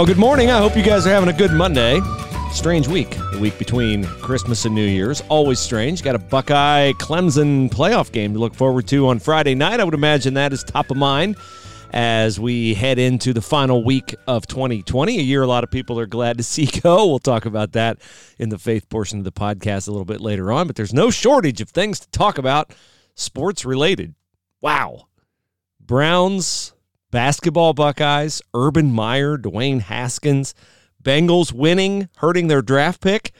Well, good morning. I hope you guys are having a good Monday. Strange week, the week between Christmas and New Year's. Always strange. Got a Buckeye Clemson playoff game to look forward to on Friday night. I would imagine that is top of mind as we head into the final week of 2020, a year a lot of people are glad to see go. We'll talk about that in the faith portion of the podcast a little bit later on, but there's no shortage of things to talk about sports related. Wow. Browns, basketball Buckeyes, Urban Meyer, Dwayne Haskins, Bengals winning, hurting their draft pick.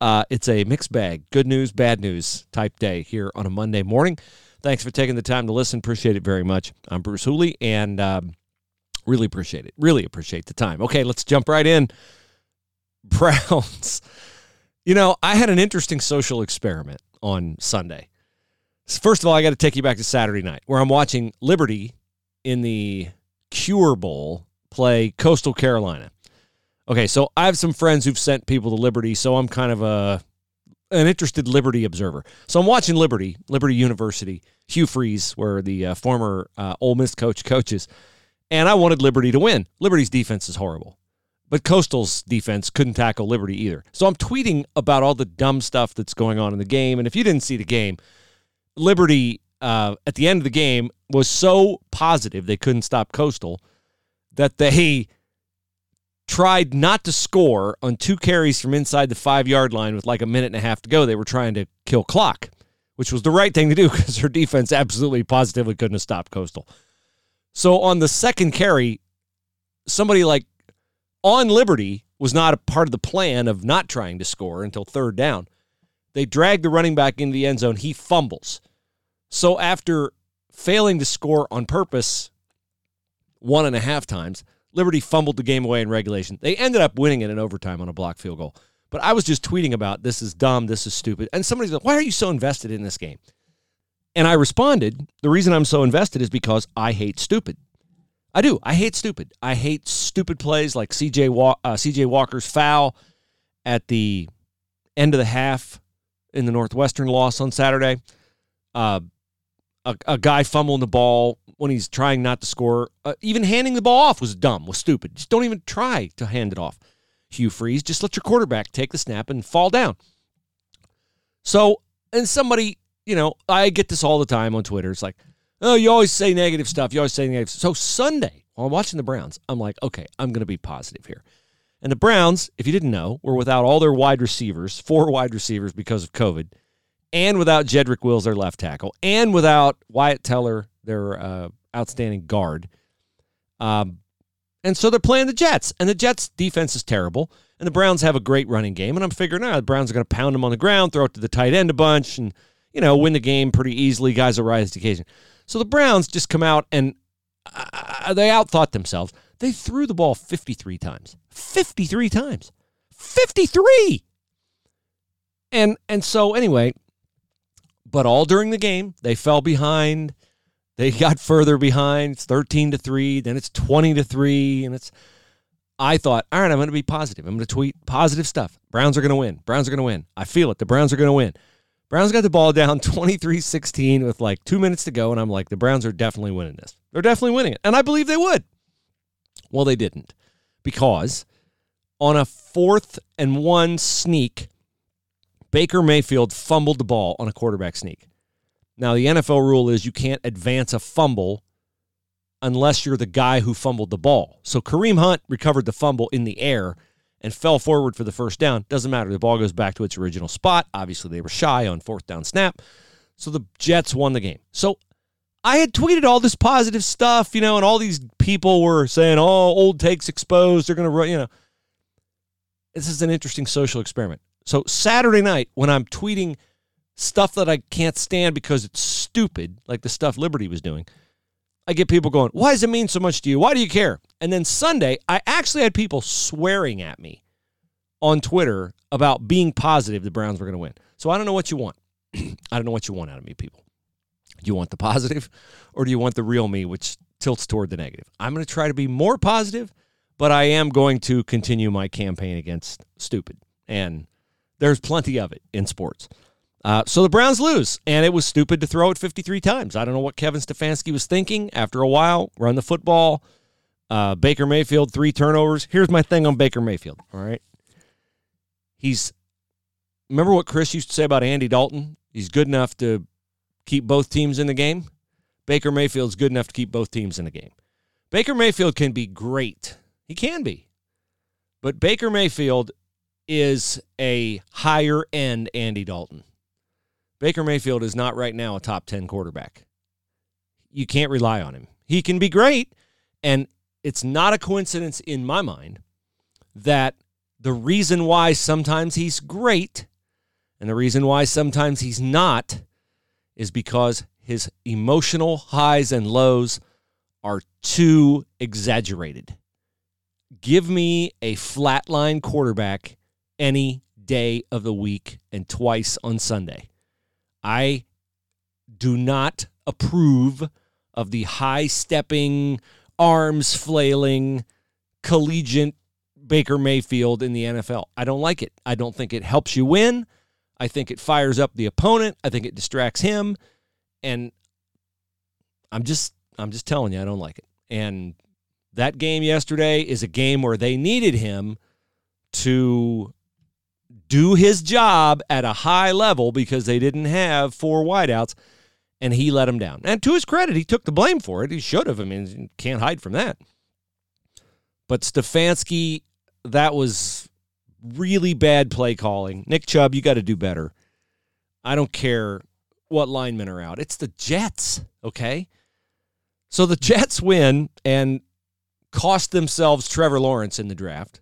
Uh, it's a mixed bag, good news, bad news type day here on a Monday morning. Thanks for taking the time to listen. Appreciate it very much. I'm Bruce Hooley, and um, really appreciate it. Really appreciate the time. Okay, let's jump right in. Browns. You know, I had an interesting social experiment on Sunday. First of all, I got to take you back to Saturday night where I'm watching Liberty in the Cure Bowl play Coastal Carolina. Okay, so I have some friends who've sent people to Liberty, so I'm kind of a an interested Liberty observer. So I'm watching Liberty, Liberty University, Hugh Freeze, where the uh, former uh, Ole Miss coach coaches, and I wanted Liberty to win. Liberty's defense is horrible, but Coastal's defense couldn't tackle Liberty either. So I'm tweeting about all the dumb stuff that's going on in the game. And if you didn't see the game, Liberty uh, at the end of the game was so positive they couldn't stop Coastal that they tried not to score on two carries from inside the five yard line with like a minute and a half to go. They were trying to kill clock, which was the right thing to do because their defense absolutely positively couldn't have stopped Coastal. So on the second carry, somebody like on Liberty was not a part of the plan of not trying to score until third down. They drag the running back into the end zone. He fumbles. So after failing to score on purpose one and a half times, Liberty fumbled the game away in regulation. They ended up winning it in overtime on a block field goal. But I was just tweeting about this is dumb, this is stupid. And somebody's like, why are you so invested in this game? And I responded, the reason I'm so invested is because I hate stupid. I do. I hate stupid. I hate stupid plays like CJ uh, CJ Walker's foul at the end of the half in the Northwestern loss on Saturday. Uh, a, a guy fumbling the ball when he's trying not to score. Uh, even handing the ball off was dumb, was stupid. Just don't even try to hand it off. Hugh Freeze, just let your quarterback take the snap and fall down. So, and somebody, you know, I get this all the time on Twitter. It's like, oh, you always say negative stuff. You always say negative. Stuff so Sunday, while I'm watching the Browns, I'm like, okay, I'm going to be positive here. And the Browns, if you didn't know, were without all their wide receivers, four wide receivers because of COVID and without Jedrick Wills, their left tackle, and without Wyatt Teller, their uh, outstanding guard. Um, and so they're playing the Jets, and the Jets' defense is terrible, and the Browns have a great running game. And I'm figuring, ah, the Browns are going to pound them on the ground, throw it to the tight end a bunch, and you know win the game pretty easily. Guys will rise to the occasion. So the Browns just come out and uh, they outthought themselves. They threw the ball 53 times. 53 times. 53. And and so anyway, but all during the game, they fell behind. They got further behind. It's 13 to 3, then it's 20 to 3 and it's I thought, "All right, I'm going to be positive. I'm going to tweet positive stuff. Browns are going to win. Browns are going to win. I feel it. The Browns are going to win." Browns got the ball down 23-16 with like 2 minutes to go and I'm like, "The Browns are definitely winning this. They're definitely winning it." And I believe they would. Well, they didn't. Because on a fourth and one sneak, Baker Mayfield fumbled the ball on a quarterback sneak. Now, the NFL rule is you can't advance a fumble unless you're the guy who fumbled the ball. So Kareem Hunt recovered the fumble in the air and fell forward for the first down. Doesn't matter. The ball goes back to its original spot. Obviously, they were shy on fourth down snap. So the Jets won the game. So I had tweeted all this positive stuff, you know, and all these people were saying, oh, old takes exposed. They're going to run, you know. This is an interesting social experiment. So Saturday night, when I'm tweeting stuff that I can't stand because it's stupid, like the stuff Liberty was doing, I get people going, Why does it mean so much to you? Why do you care? And then Sunday, I actually had people swearing at me on Twitter about being positive the Browns were going to win. So I don't know what you want. I don't know what you want out of me, people. Do you want the positive or do you want the real me, which tilts toward the negative? I'm going to try to be more positive, but I am going to continue my campaign against stupid. And there's plenty of it in sports. Uh, so the Browns lose, and it was stupid to throw it 53 times. I don't know what Kevin Stefanski was thinking. After a while, run the football. Uh, Baker Mayfield, three turnovers. Here's my thing on Baker Mayfield. All right. He's, remember what Chris used to say about Andy Dalton? He's good enough to keep both teams in the game. Baker Mayfield's good enough to keep both teams in the game. Baker Mayfield can be great. He can be. But Baker Mayfield is a higher end Andy Dalton. Baker Mayfield is not right now a top 10 quarterback. You can't rely on him. He can be great. And it's not a coincidence in my mind that the reason why sometimes he's great and the reason why sometimes he's not is because his emotional highs and lows are too exaggerated. Give me a flatline quarterback any day of the week and twice on Sunday. I do not approve of the high stepping, arms flailing, collegiate Baker Mayfield in the NFL. I don't like it. I don't think it helps you win. I think it fires up the opponent. I think it distracts him. And I'm just I'm just telling you I don't like it. And that game yesterday is a game where they needed him to do his job at a high level because they didn't have four wideouts and he let him down. And to his credit, he took the blame for it. He should have. I mean, can't hide from that. But Stefanski, that was really bad play calling. Nick Chubb, you got to do better. I don't care what linemen are out. It's the Jets, okay? So the Jets win and cost themselves Trevor Lawrence in the draft.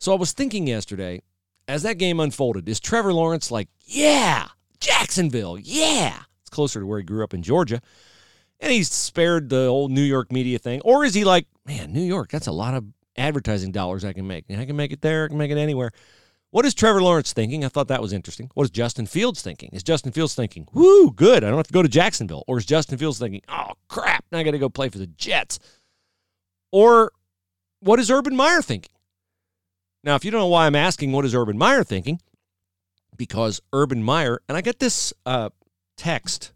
So I was thinking yesterday, as that game unfolded, is Trevor Lawrence like, yeah, Jacksonville, yeah. It's closer to where he grew up in Georgia. And he's spared the old New York media thing. Or is he like, man, New York, that's a lot of advertising dollars I can make. I can make it there, I can make it anywhere. What is Trevor Lawrence thinking? I thought that was interesting. What is Justin Fields thinking? Is Justin Fields thinking, whoo, good, I don't have to go to Jacksonville? Or is Justin Fields thinking, oh, crap, now I got to go play for the Jets? Or what is Urban Meyer thinking? Now, if you don't know why I'm asking what is Urban Meyer thinking, because Urban Meyer, and I get this uh, text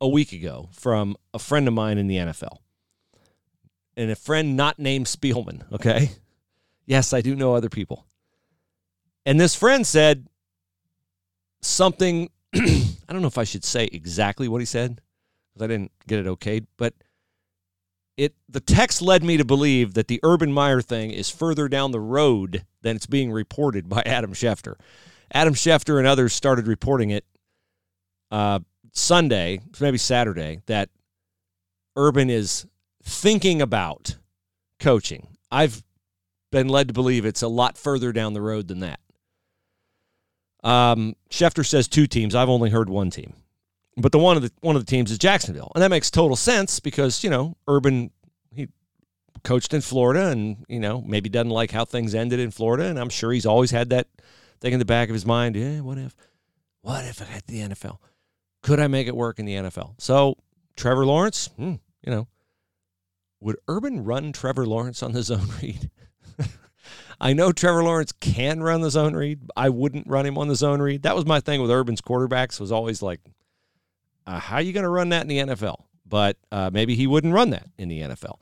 a week ago from a friend of mine in the NFL, and a friend not named Spielman, okay? Yes, I do know other people. And this friend said something, I don't know if I should say exactly what he said, because I didn't get it okayed, but it the text led me to believe that the Urban Meyer thing is further down the road than it's being reported by Adam Schefter. Adam Schefter and others started reporting it uh, Sunday, maybe Saturday, that Urban is thinking about coaching. I've been led to believe it's a lot further down the road than that. Um, Schefter says two teams. I've only heard one team but the one of the one of the teams is Jacksonville, and that makes total sense because you know Urban he coached in Florida, and you know maybe doesn't like how things ended in Florida, and I'm sure he's always had that thing in the back of his mind. Yeah, what if, what if I had the NFL? Could I make it work in the NFL? So Trevor Lawrence, hmm, you know, would Urban run Trevor Lawrence on the zone read? I know Trevor Lawrence can run the zone read. I wouldn't run him on the zone read. That was my thing with Urban's quarterbacks was always like uh, how are you going to run that in the NFL? But uh, maybe he wouldn't run that in the NFL.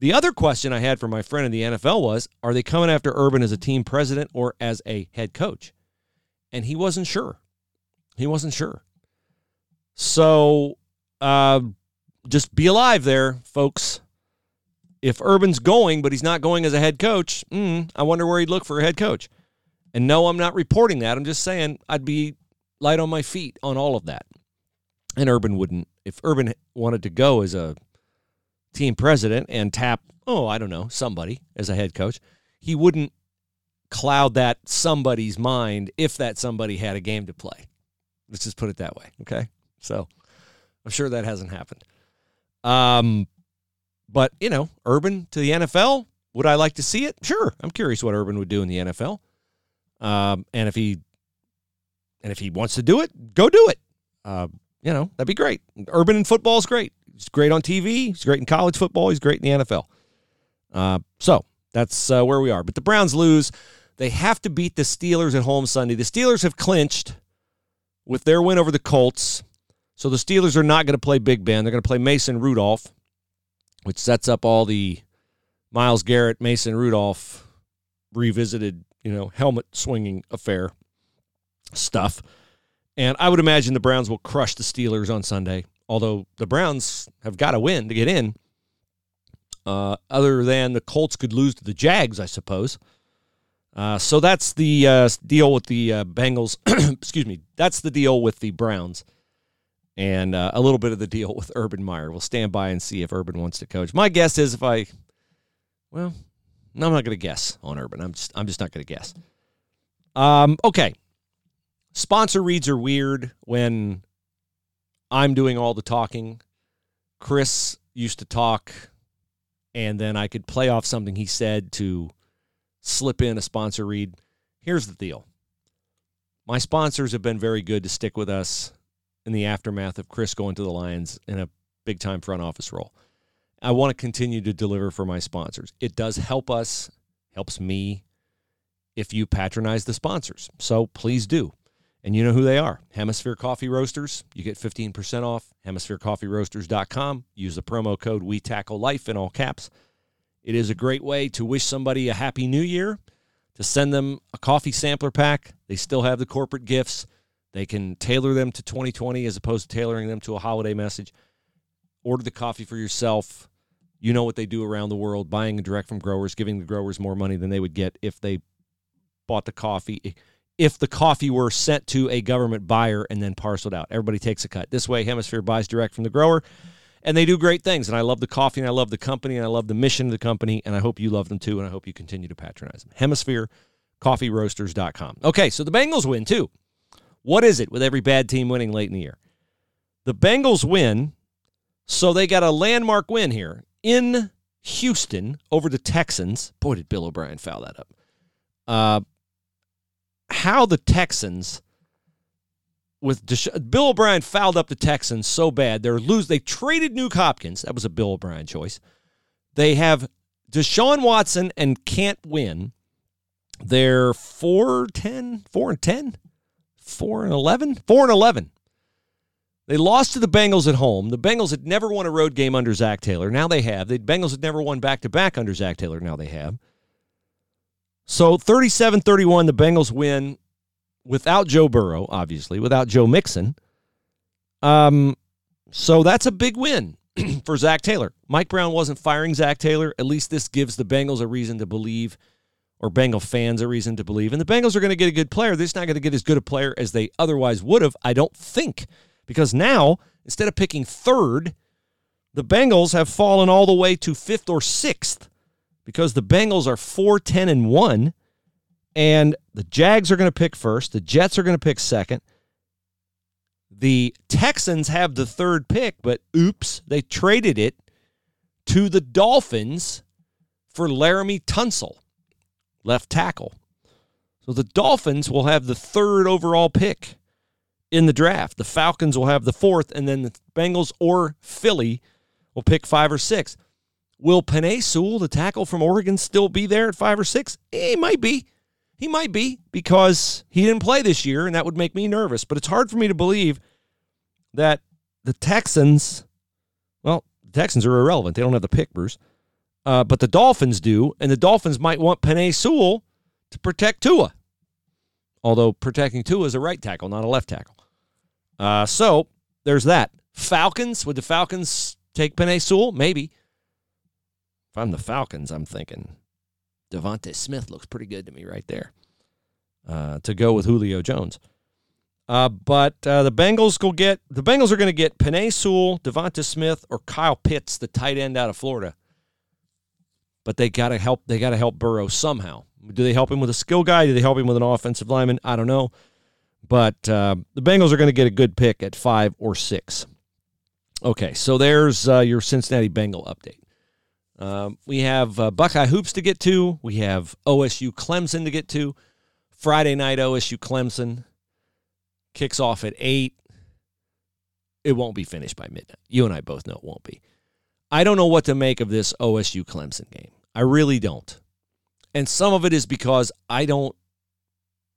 The other question I had for my friend in the NFL was Are they coming after Urban as a team president or as a head coach? And he wasn't sure. He wasn't sure. So uh, just be alive there, folks. If Urban's going, but he's not going as a head coach, mm, I wonder where he'd look for a head coach. And no, I'm not reporting that. I'm just saying I'd be light on my feet on all of that and Urban wouldn't. If Urban wanted to go as a team president and tap, oh, I don't know, somebody as a head coach, he wouldn't cloud that somebody's mind if that somebody had a game to play. Let's just put it that way. Okay. So I'm sure that hasn't happened. Um, but, you know, Urban to the NFL, would I like to see it? Sure. I'm curious what Urban would do in the NFL. Um, and if he and if he wants to do it, go do it. Uh, you know, that'd be great. Urban in football is great. He's great on TV. He's great in college football. He's great in the NFL. Uh, so that's uh, where we are. But the Browns lose. They have to beat the Steelers at home Sunday. The Steelers have clinched with their win over the Colts. So the Steelers are not going to play Big Ben. They're going to play Mason Rudolph, which sets up all the Myles Garrett, Mason Rudolph revisited, you know, helmet swinging affair stuff. And I would imagine the Browns will crush the Steelers on Sunday, although the Browns have got to win to get in. Uh, other than the Colts could lose to the Jags, I suppose. Uh, so that's the uh, deal with the uh, Bengals. Excuse me. That's the deal with the Browns, and uh, a little bit of the deal with Urban Meyer. We'll stand by and see if Urban wants to coach. My guess is if I, well, no, I'm not going to guess on Urban. I'm just I'm just not going to guess. Um, okay. Sponsor reads are weird when I'm doing all the talking. Chris used to talk, and then I could play off something he said to slip in a sponsor read. Here's the deal my sponsors have been very good to stick with us in the aftermath of Chris going to the Lions in a big time front office role. I want to continue to deliver for my sponsors. It does help us, helps me if you patronize the sponsors. So please do. And you know who they are Hemisphere Coffee Roasters. You get 15% off. HemisphereCoffeeRoasters.com. Use the promo code We Tackle Life in all caps. It is a great way to wish somebody a happy new year, to send them a coffee sampler pack. They still have the corporate gifts. They can tailor them to 2020 as opposed to tailoring them to a holiday message. Order the coffee for yourself. You know what they do around the world, buying direct from growers, giving the growers more money than they would get if they bought the coffee. If the coffee were sent to a government buyer and then parceled out, everybody takes a cut. This way, Hemisphere buys direct from the grower and they do great things. And I love the coffee, and I love the company, and I love the mission of the company, and I hope you love them too, and I hope you continue to patronize them. HemisphereCoffeeRoasters.com. Okay, so the Bengals win too. What is it with every bad team winning late in the year? The Bengals win, so they got a landmark win here in Houston over the Texans. Boy, did Bill O'Brien foul that up. Uh, how the Texans with Desha- Bill O'Brien fouled up the Texans so bad they're lose. They traded Nuke Hopkins. That was a Bill O'Brien choice. They have Deshaun Watson and can't win. They're 4 10, 4 and 10, 4 and 11, 4 and 11. They lost to the Bengals at home. The Bengals had never won a road game under Zac Taylor. Now they have. The Bengals had never won back to back under Zac Taylor. Now they have. So 37 31, the Bengals win without Joe Burrow, obviously, without Joe Mixon. Um, so that's a big win for Zac Taylor. Mike Brown wasn't firing Zac Taylor. At least this gives the Bengals a reason to believe, or Bengal fans a reason to believe. And the Bengals are going to get a good player. They're just not going to get as good a player as they otherwise would have, I don't think. Because now, instead of picking third, the Bengals have fallen all the way to fifth or sixth because the Bengals are 4 10 and 1 and the Jags are going to pick first. The Jets are going to pick second. The Texans have the third pick, but oops, they traded it to the Dolphins for Laremy Tunsil, left tackle. So the Dolphins will have the third overall pick in the draft. The Falcons will have the fourth, and then the Bengals or Philly will pick five or six. Will Penei Sewell, the tackle from Oregon, still be there at five or six? He might be. He might be because he didn't play this year, and that would make me nervous. But it's hard for me to believe that the Texans, well, the Texans are irrelevant. They don't have the pick, Bruce. Uh, but the Dolphins do, and the Dolphins might want Penei Sewell to protect Tua. Although protecting Tua is a right tackle, not a left tackle. Uh, so there's that. Falcons, would the Falcons take Penei Sewell? Maybe. If I'm the Falcons, I'm thinking DeVonta Smith looks pretty good to me right there uh, to go with Julio Jones. Uh, but uh, the Bengals go get the Bengals are going to get Penei Sewell, DeVonta Smith, or Kyle Pitts, the tight end out of Florida. But they got to help. They got to help Burrow somehow. Do they help him with a skill guy? Do they help him with an offensive lineman? I don't know. But uh, the Bengals are going to get a good pick at five or six. Okay, so there's uh, your Cincinnati Bengal update. Um, we have uh, Buckeye Hoops to get to. We have OSU Clemson to get to. Friday night, OSU Clemson kicks off at 8. It won't be finished by midnight. You and I both know it won't be. I don't know what to make of this OSU Clemson game. I really don't. And some of it is because I don't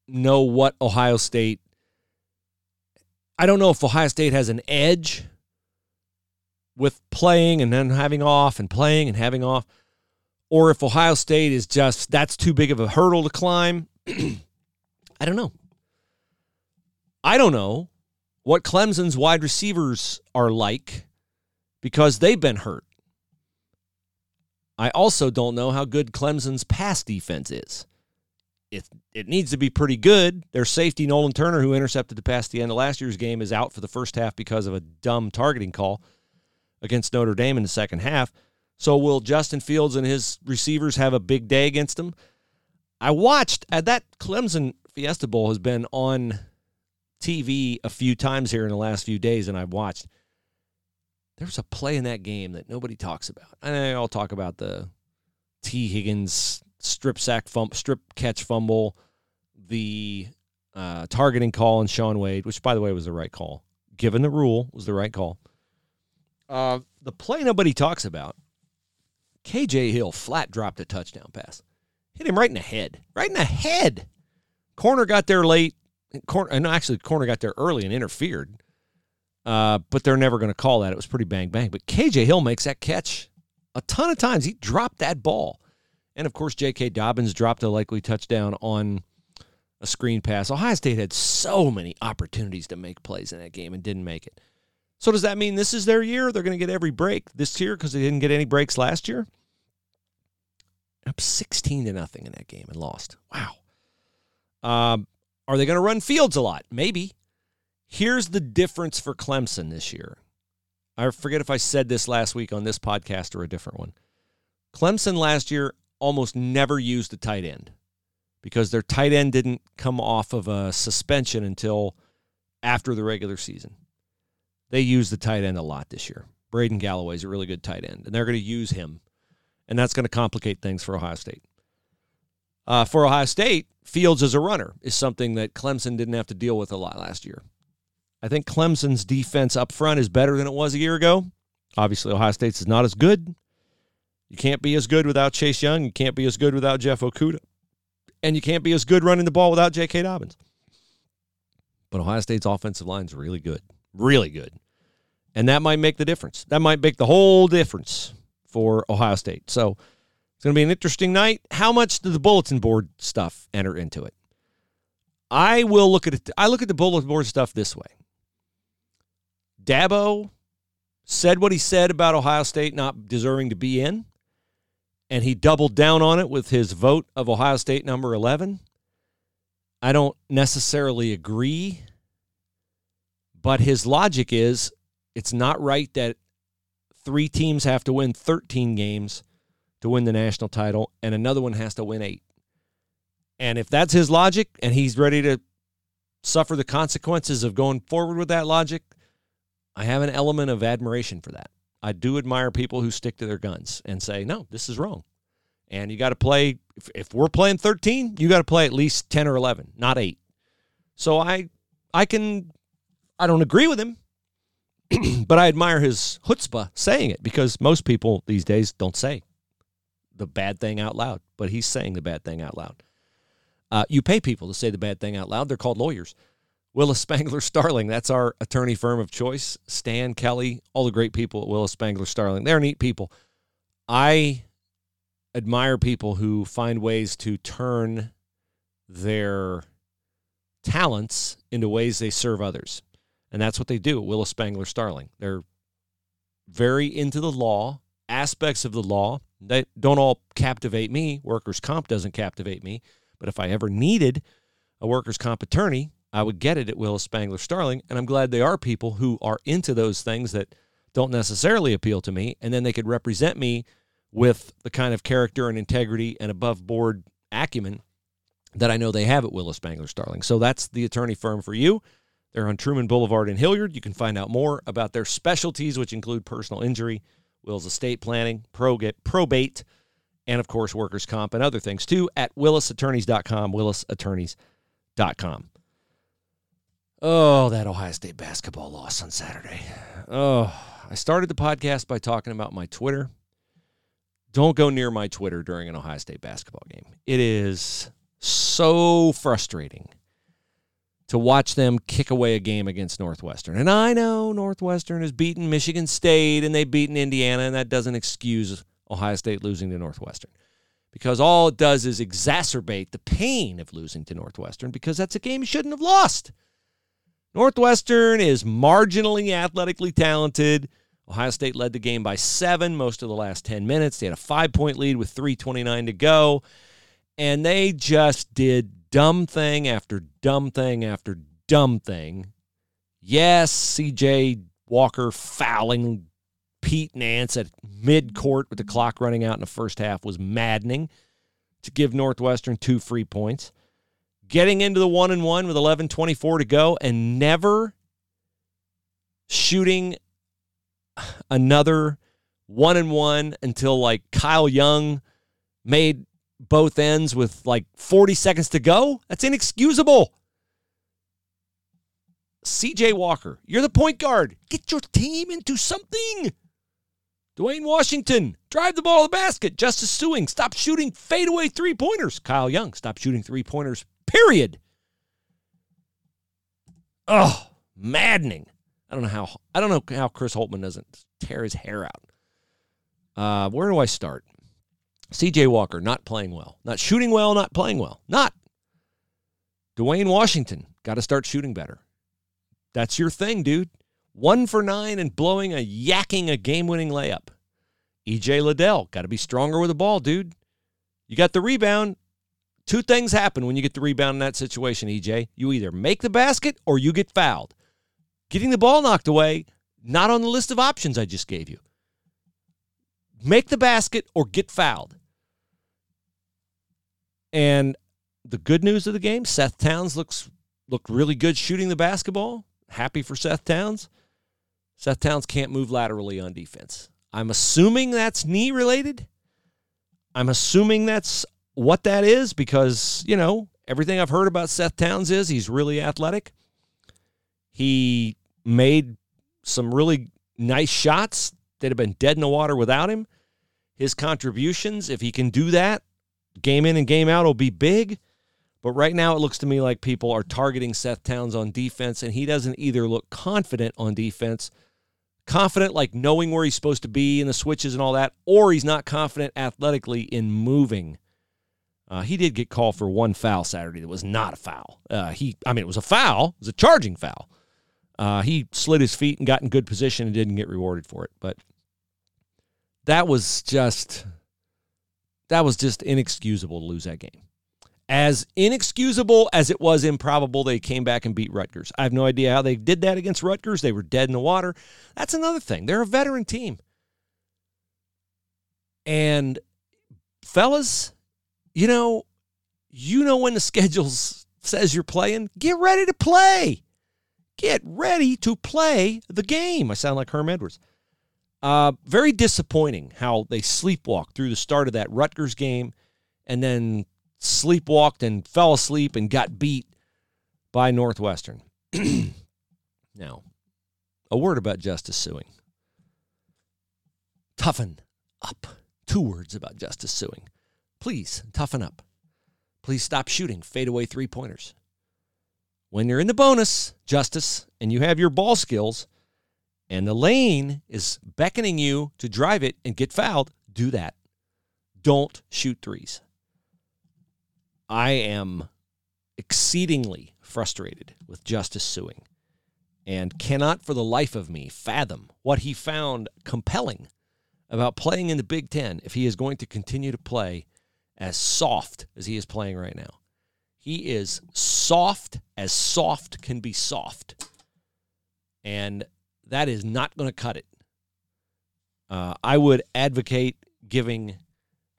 know what Ohio State. I don't know if Ohio State has an edge with playing and then having off and playing and having off, or if Ohio State is just that's too big of a hurdle to climb. I don't know. I don't know what Clemson's wide receivers are like because they've been hurt. I also don't know how good Clemson's pass defense is. It, it needs to be pretty good. Their safety, Nolan Turner, who intercepted the pass at the end of last year's game, is out for the first half because of a dumb targeting call against Notre Dame in the second half. So will Justin Fields and his receivers have a big day against them? I watched uh, that Clemson Fiesta Bowl has been on TV a few times here in the last few days, and I've watched. There's a play in that game that nobody talks about. And I'll talk about the Tee Higgins strip sack, strip catch fumble, the uh, targeting call on Shaun Wade, which by the way was the right call, given the rule was the right call. Uh, the play nobody talks about. KJ Hill flat dropped a touchdown pass, hit him right in the head, right in the head. Corner got there late. Corner, no, actually, corner got there early and interfered. Uh, but they're never going to call that. It was pretty bang bang. But KJ Hill makes that catch a ton of times. He dropped that ball. And of course, J.K. Dobbins dropped a likely touchdown on a screen pass. Ohio State had so many opportunities to make plays in that game and didn't make it. So does that mean this is their year? They're going to get every break this year because they didn't get any breaks last year? Up 16 to nothing in that game and lost. Wow. Um, are they going to run Fields a lot? Maybe. Here's the difference for Clemson this year. I forget if I said this last week on this podcast or a different one. Clemson last year almost never used a tight end because their tight end didn't come off of a suspension until after the regular season. They use the tight end a lot this year. Braden Galloway is a really good tight end, and they're going to use him, and that's going to complicate things for Ohio State. Uh, for Ohio State, Fields as a runner is something that Clemson didn't have to deal with a lot last year. I think Clemson's defense up front is better than it was a year ago. Obviously, Ohio State's is not as good. You can't be as good without Chase Young. You can't be as good without Jeff Okudah. And you can't be as good running the ball without J.K. Dobbins. But Ohio State's offensive line is really good. Really good. And that might make the difference. That might make the whole difference for Ohio State. So it's going to be an interesting night. How much does the bulletin board stuff enter into it? I will look at it. I look at the bulletin board stuff this way. Dabo said what he said about Ohio State not deserving to be in and he doubled down on it with his vote of Ohio State number 11. I don't necessarily agree, but his logic is it's not right that three teams have to win 13 games to win the national title and another one has to win eight. And if that's his logic and he's ready to suffer the consequences of going forward with that logic, I have an element of admiration for that. I do admire people who stick to their guns and say, no, this is wrong. And you got to play, if, if we're playing 13, you got to play at least 10 or 11, not eight. So I, I can, I don't agree with him, but I admire his chutzpah saying it because most people these days don't say the bad thing out loud, but he's saying the bad thing out loud. Uh, you pay people to say the bad thing out loud. They're called lawyers. Willis Spangler Starling. That's our attorney firm of choice. Stan Kelly, all the great people at Willis Spangler Starling. They're neat people. I admire people who find ways to turn their talents into ways they serve others. And that's what they do Willis Spangler Starling. They're very into the law, aspects of the law. They don't all captivate me. Workers' comp doesn't captivate me. But if I ever needed a workers' comp attorney, I would get it at Willis Spangler Starling. And I'm glad they are people who are into those things that don't necessarily appeal to me. And then they could represent me with the kind of character and integrity and above board acumen that I know they have at Willis Spangler Starling. So that's the attorney firm for you. They're on Truman Boulevard in Hilliard. You can find out more about their specialties, which include personal injury, wills estate planning, probate, and of course, workers' comp and other things too at willisattorneys.com, willisattorneys.com. Oh, that Ohio State basketball loss on Saturday. Oh, I started the podcast by talking about my Twitter. Don't go near my Twitter during an Ohio State basketball game. It is so frustrating to watch them kick away a game against Northwestern. And I know Northwestern has beaten Michigan State and they've beaten Indiana, and that doesn't excuse Ohio State losing to Northwestern. Because all it does is exacerbate the pain of losing to Northwestern because that's a game you shouldn't have lost. Northwestern is marginally athletically talented. Ohio State led the game by seven most of the last 10 minutes. They had a five point lead with 3.29 to go. And they just did dumb thing after dumb thing after dumb thing. Yes, CJ Walker fouling Pete Nance at mid court with the clock running out in the first half was maddening to give Northwestern two free points. Getting into the one and one with 11 24 to go and never shooting another one and one until like Kyle Young made both ends with like 40 seconds to go. That's inexcusable. CJ Walker, you're the point guard. Get your team into something. Duane Washington, drive the ball to the basket. Justice Sueing, stop shooting fadeaway three pointers. Kyle Young, stop shooting three pointers, period. Oh, maddening. I don't know how I don't know how Chris Holtmann doesn't tear his hair out. Uh, where do I start? CJ Walker not playing well, not shooting well, not playing well, not. Duane Washington got to start shooting better. That's your thing, dude. One for nine and blowing a yacking a game winning layup. EJ Liddell got to be stronger with the ball, dude. You got the rebound. Two things happen when you get the rebound in that situation, EJ. You either make the basket or you get fouled. Getting the ball knocked away, not on the list of options I just gave you. Make the basket or get fouled. And the good news of the game, Seth Towns looks looked really good shooting the basketball. Happy for Seth Towns. Seth Towns can't move laterally on defense. I'm assuming that's knee related. I'm assuming that's what that is because, you know, everything I've heard about Seth Towns is he's really athletic. He made some really nice shots that have been dead in the water without him. His contributions, if he can do that, game in and game out, will be big. But right now, it looks to me like people are targeting Seth Towns on defense, and he doesn't either look confident on defense, confident like knowing where he's supposed to be and the switches and all that, or he's not confident athletically in moving. Uh, he did get called for one foul Saturday that was not a foul. Uh, he, I mean, it was a foul. It was a charging foul. Uh, he slid his feet and got in good position and didn't get rewarded for it. But that was just that was just inexcusable to lose that game as inexcusable as it was improbable they came back and beat Rutgers. I have no idea how they did that against Rutgers. They were dead in the water. That's another thing. They're a veteran team. And fellas, you know, you know when the schedule says you're playing, get ready to play. Get ready to play the game. I sound like Herm Edwards. Uh, very disappointing how they sleepwalked through the start of that Rutgers game and then sleepwalked and fell asleep and got beat by Northwestern. now, a word about Justice Sueing. Toughen up. Two words about Justice Sueing. Please toughen up. Please stop shooting fadeaway three pointers. When you're in the bonus, Justice, and you have your ball skills, and the lane is beckoning you to drive it and get fouled, do that. Don't shoot threes. I am exceedingly frustrated with Justice Sueing and cannot for the life of me fathom what he found compelling about playing in the Big Ten if he is going to continue to play as soft as he is playing right now. He is soft as soft can be soft. And that is not going to cut it. Uh, I would advocate giving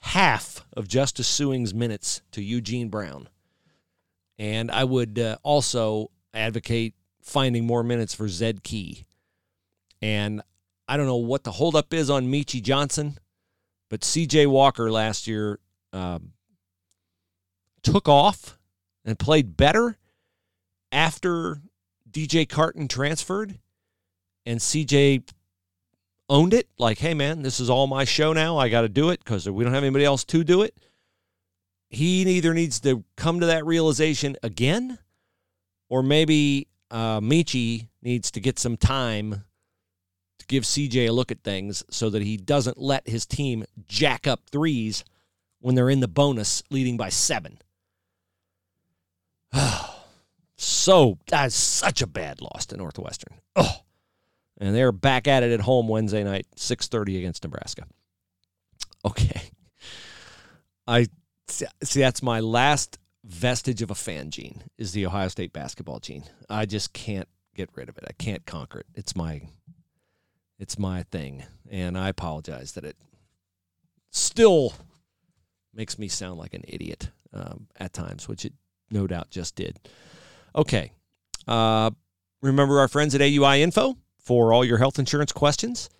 half of Justice Sueing's minutes to Eugene Brown. And I would uh, also advocate finding more minutes for Zed Key. And I don't know what the holdup is on Meechie Johnson, but CJ Walker last year um, took off and played better after DJ Carton transferred. And CJ owned it like hey man this is all my show now i got to do it because we don't have anybody else to do it he either needs to come to that realization again or maybe uh, Meechie needs to get some time to give CJ a look at things so that he doesn't let his team jack up threes when they're in the bonus leading by seven. so that's such a bad loss to Northwestern. Oh. And they're back at it at home Wednesday night, 6:30 against Nebraska. Okay. I see that's my last vestige of a fan gene is the Ohio State basketball gene. I just can't get rid of it. I can't conquer it. It's my it's my thing, and I apologize that it still makes me sound like an idiot um, at times, which it no doubt just did. Okay, uh, remember our friends at AUI Info for all your health insurance questions.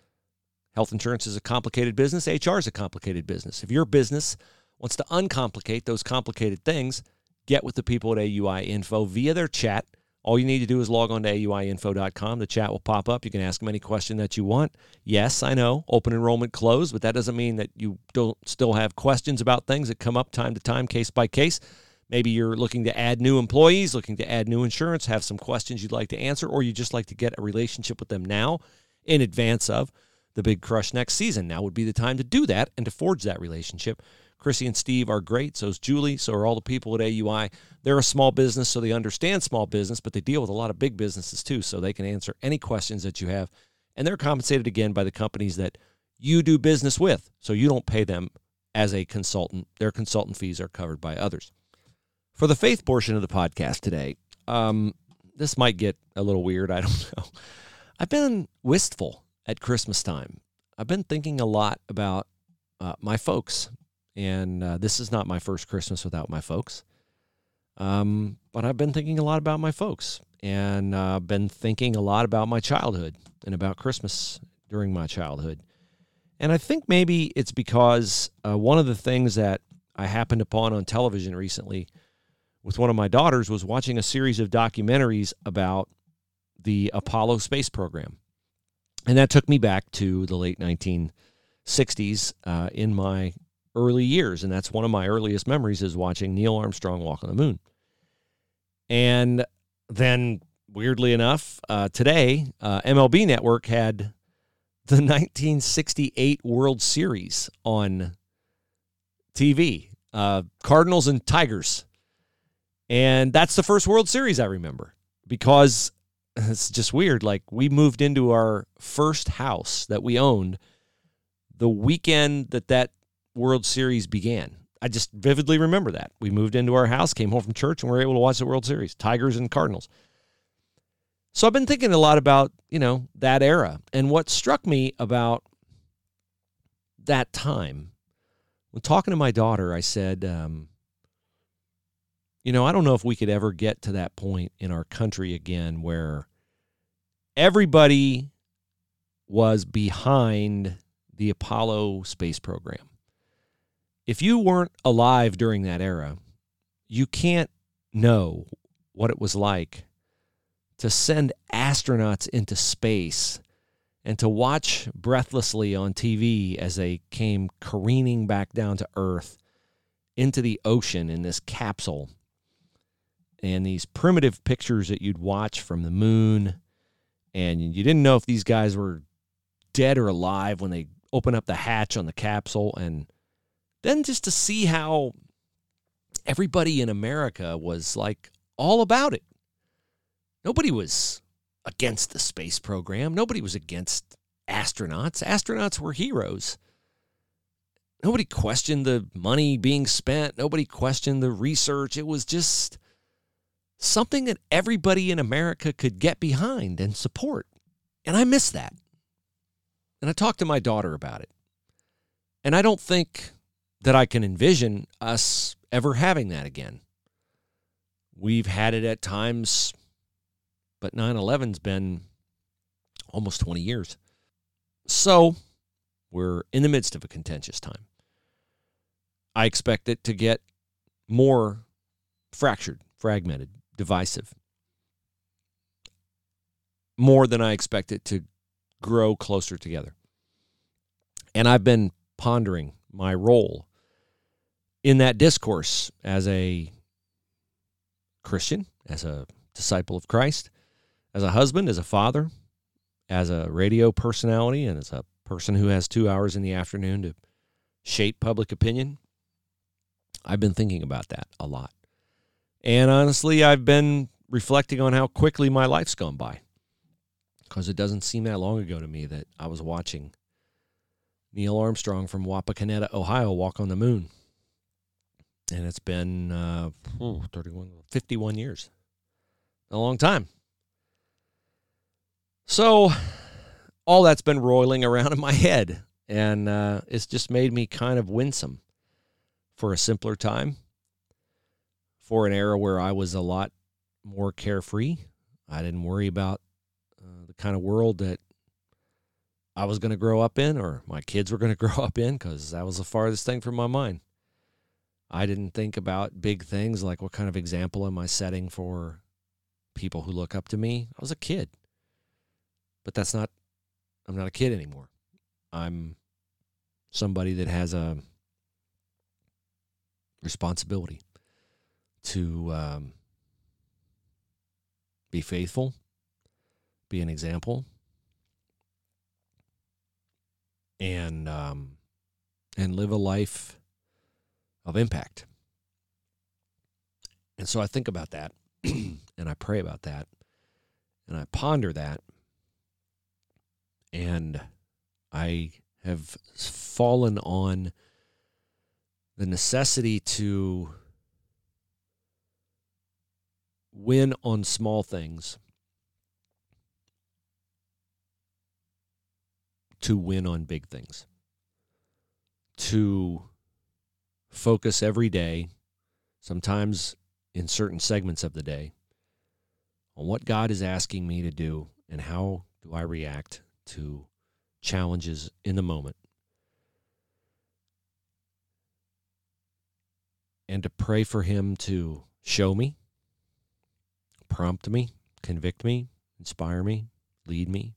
Health insurance is a complicated business. HR is a complicated business. If your business wants to uncomplicate those complicated things, get with the people at AUI Info via their chat all you need to do is log on to auiinfo.com. The chat will pop up. You can ask them any question that you want. Yes, I know, open enrollment closed, but that doesn't mean that you don't still have questions about things that come up time to time, case by case. Maybe you're looking to add new employees, looking to add new insurance, have some questions you'd like to answer, or you just like to get a relationship with them now in advance of the big crush next season. Now would be the time to do that and to forge that relationship. Chrissy and Steve are great. So is Julie. So are all the people at AUI. They're a small business, so they understand small business, but they deal with a lot of big businesses too. So they can answer any questions that you have. And they're compensated again by the companies that you do business with. So you don't pay them as a consultant. Their consultant fees are covered by others. For the faith portion of the podcast today, um, this might get a little weird. I don't know. I've been wistful at Christmas time. I've been thinking a lot about uh, my folks, and uh, this is not my first Christmas without my folks. Um, but I've been thinking a lot about my folks and uh, been thinking a lot about my childhood and about Christmas during my childhood. And I think maybe it's because uh, one of the things that I happened upon on television recently with one of my daughters was watching a series of documentaries about the Apollo space program. And that took me back to the late 1960s uh, in my early years, and that's one of my earliest memories is watching Neil Armstrong walk on the moon. And then, weirdly enough, uh, today uh, MLB Network had the 1968 World Series on TV, uh, Cardinals and Tigers, and that's the first World Series I remember because it's just weird. Like we moved into our first house that we owned the weekend that that World Series began. I just vividly remember that. We moved into our house, came home from church, and we were able to watch the World Series, Tigers and Cardinals. So I've been thinking a lot about, you know, that era. And what struck me about that time, when talking to my daughter, I said, um, you know, I don't know if we could ever get to that point in our country again where everybody was behind the Apollo space program if you weren't alive during that era, you can't know what it was like to send astronauts into space and to watch breathlessly on TV as they came careening back down to Earth into the ocean in this capsule. And these primitive pictures that you'd watch from the moon, and you didn't know if these guys were dead or alive when they open up the hatch on the capsule and then just to see how everybody in America was like all about it. Nobody was against the space program. Nobody was against astronauts. Astronauts were heroes. Nobody questioned the money being spent. Nobody questioned the research. It was just something that everybody in America could get behind and support. And I miss that. And I talked to my daughter about it. And I don't think that I can envision us ever having that again. We've had it at times, but 9 11's been almost 20 years. So we're in the midst of a contentious time. I expect it to get more fractured, fragmented, divisive, more than I expect it to grow closer together. And I've been pondering my role in that discourse as a Christian, as a disciple of Christ, as a husband, as a father, as a radio personality and as a person who has two hours in the afternoon to shape public opinion, I've been thinking about that a lot. And honestly, I've been reflecting on how quickly my life's gone by. Because it doesn't seem that long ago to me that I was watching Neil Armstrong from Wapakoneta, Ohio, walk on the moon. And it's been uh, 31, 51 years. A long time. So, all that's been roiling around in my head. And uh, it's just made me kind of winsome for a simpler time, for an era where I was a lot more carefree. I didn't worry about uh, the kind of world that I was going to grow up in or my kids were going to grow up in because that was the farthest thing from my mind. I didn't think about big things like what kind of example am I setting for people who look up to me. I was a kid. But that's not, I'm not a kid anymore. I'm somebody that has a responsibility to um, be faithful, be an example, and um, and live a life of impact. And so I think about that, and I pray about that, and I ponder that, and I have fallen on the necessity to win on small things to win on big things. To focus every day sometimes in certain segments of the day on what God is asking me to do and how do I react to challenges in the moment. And to pray for him to show me, prompt me, convict me, inspire me, lead me.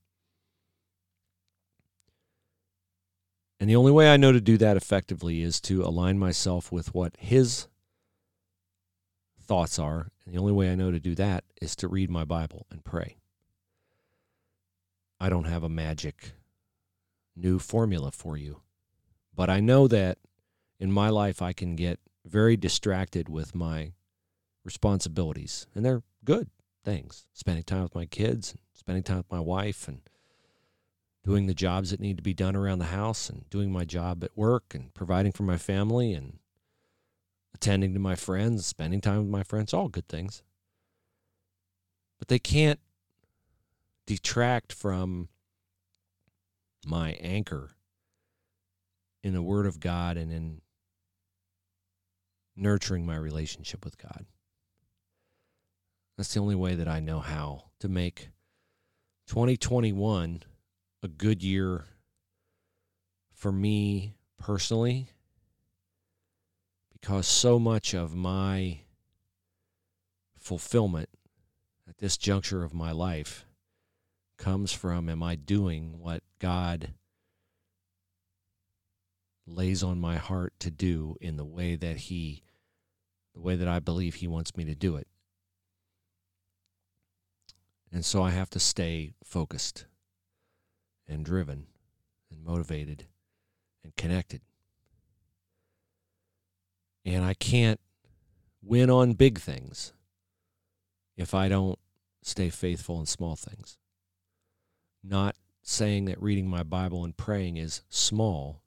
And the only way I know to do that effectively is to align myself with what his thoughts are. And the only way I know to do that is to read my Bible and pray. I don't have a magic new formula for you, but I know that in my life I can get very distracted with my responsibilities, and they're good things. Spending time with my kids, and spending time with my wife, and doing the jobs that need to be done around the house, and doing my job at work, and providing for my family, and attending to my friends, spending time with my friends, all good things. But they can't detract from my anchor in the Word of God and in nurturing my relationship with God. That's the only way that I know how to make 2021 a good year for me personally because so much of my fulfillment at this juncture of my life comes from am I doing what God lays on my heart to do in the way that he the way that I believe he wants me to do it. And so I have to stay focused and driven and motivated and connected. And I can't win on big things if I don't stay faithful in small things. Not saying that reading my Bible and praying is small.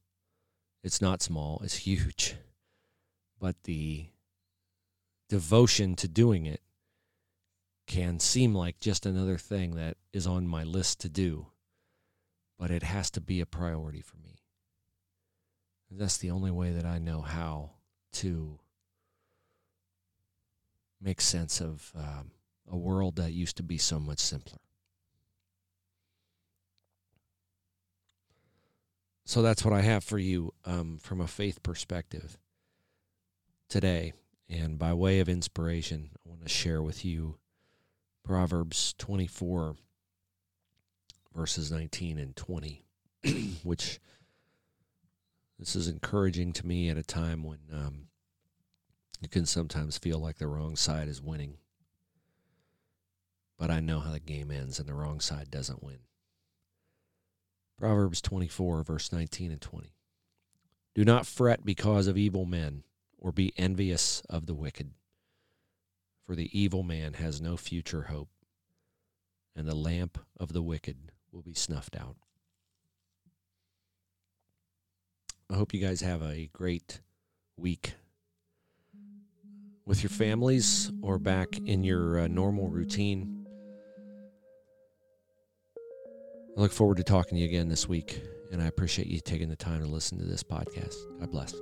It's not small, it's huge. But the devotion to doing it can seem like just another thing that is on my list to do, but it has to be a priority for me. And that's the only way that I know how to make sense of um, a world that used to be so much simpler. So that's what I have for you um, from a faith perspective today. And by way of inspiration, I want to share with you Proverbs 24, verses 19 and 20, which this is encouraging to me at a time when um, you can sometimes feel like the wrong side is winning. But I know how the game ends, and the wrong side doesn't win. Proverbs 24, verse 19 and 20. Do not fret because of evil men, or be envious of the wicked. For the evil man has no future hope, and the lamp of the wicked will be snuffed out. I hope you guys have a great week with your families or back in your uh, normal routine. I look forward to talking to you again this week, and I appreciate you taking the time to listen to this podcast. God bless.